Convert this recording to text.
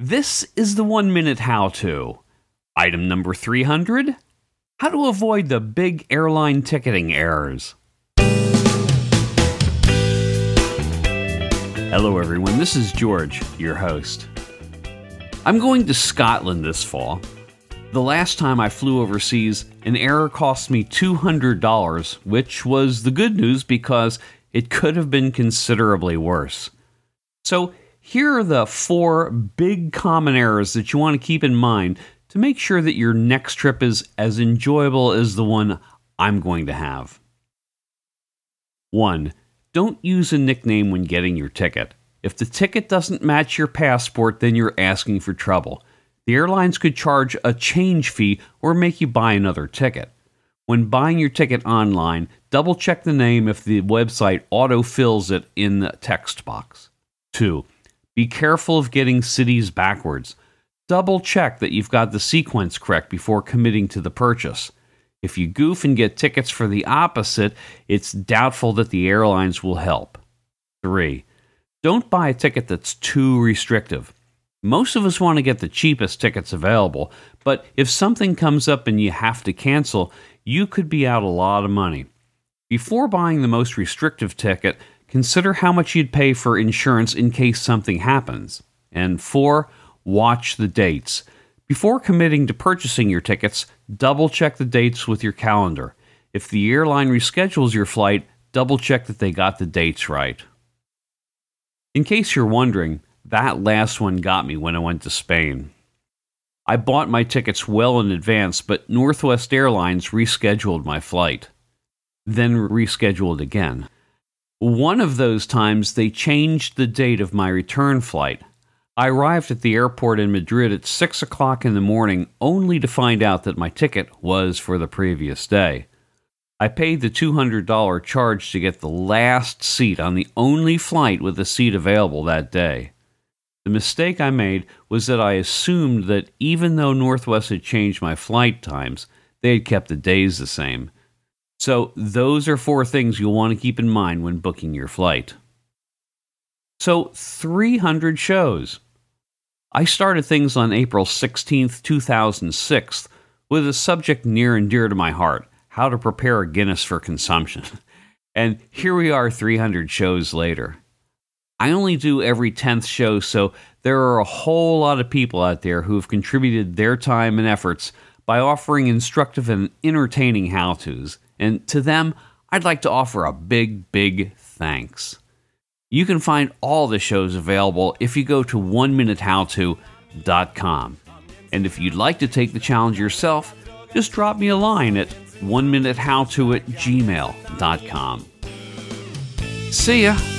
This is the one minute how to. Item number 300 How to avoid the big airline ticketing errors. Hello, everyone. This is George, your host. I'm going to Scotland this fall. The last time I flew overseas, an error cost me $200, which was the good news because it could have been considerably worse. So, here are the four big common errors that you want to keep in mind to make sure that your next trip is as enjoyable as the one I'm going to have. 1. Don't use a nickname when getting your ticket. If the ticket doesn't match your passport, then you're asking for trouble. The airlines could charge a change fee or make you buy another ticket. When buying your ticket online, double check the name if the website auto-fills it in the text box. 2. Be careful of getting cities backwards. Double check that you've got the sequence correct before committing to the purchase. If you goof and get tickets for the opposite, it's doubtful that the airlines will help. 3. Don't buy a ticket that's too restrictive. Most of us want to get the cheapest tickets available, but if something comes up and you have to cancel, you could be out a lot of money. Before buying the most restrictive ticket, consider how much you'd pay for insurance in case something happens. And four, watch the dates. Before committing to purchasing your tickets, double check the dates with your calendar. If the airline reschedules your flight, double check that they got the dates right. In case you're wondering, that last one got me when I went to Spain. I bought my tickets well in advance, but Northwest Airlines rescheduled my flight, then rescheduled again. One of those times, they changed the date of my return flight. I arrived at the airport in Madrid at 6 o'clock in the morning only to find out that my ticket was for the previous day. I paid the $200 charge to get the last seat on the only flight with a seat available that day. The mistake I made was that I assumed that even though Northwest had changed my flight times, they had kept the days the same. So, those are four things you'll want to keep in mind when booking your flight. So, 300 shows. I started things on April 16th, 2006, with a subject near and dear to my heart how to prepare a Guinness for consumption. And here we are 300 shows later. I only do every 10th show, so there are a whole lot of people out there who have contributed their time and efforts by offering instructive and entertaining how to's. And to them, I'd like to offer a big, big thanks. You can find all the shows available if you go to oneminutehowto.com. And if you'd like to take the challenge yourself, just drop me a line at one minute how to at gmail.com. See ya!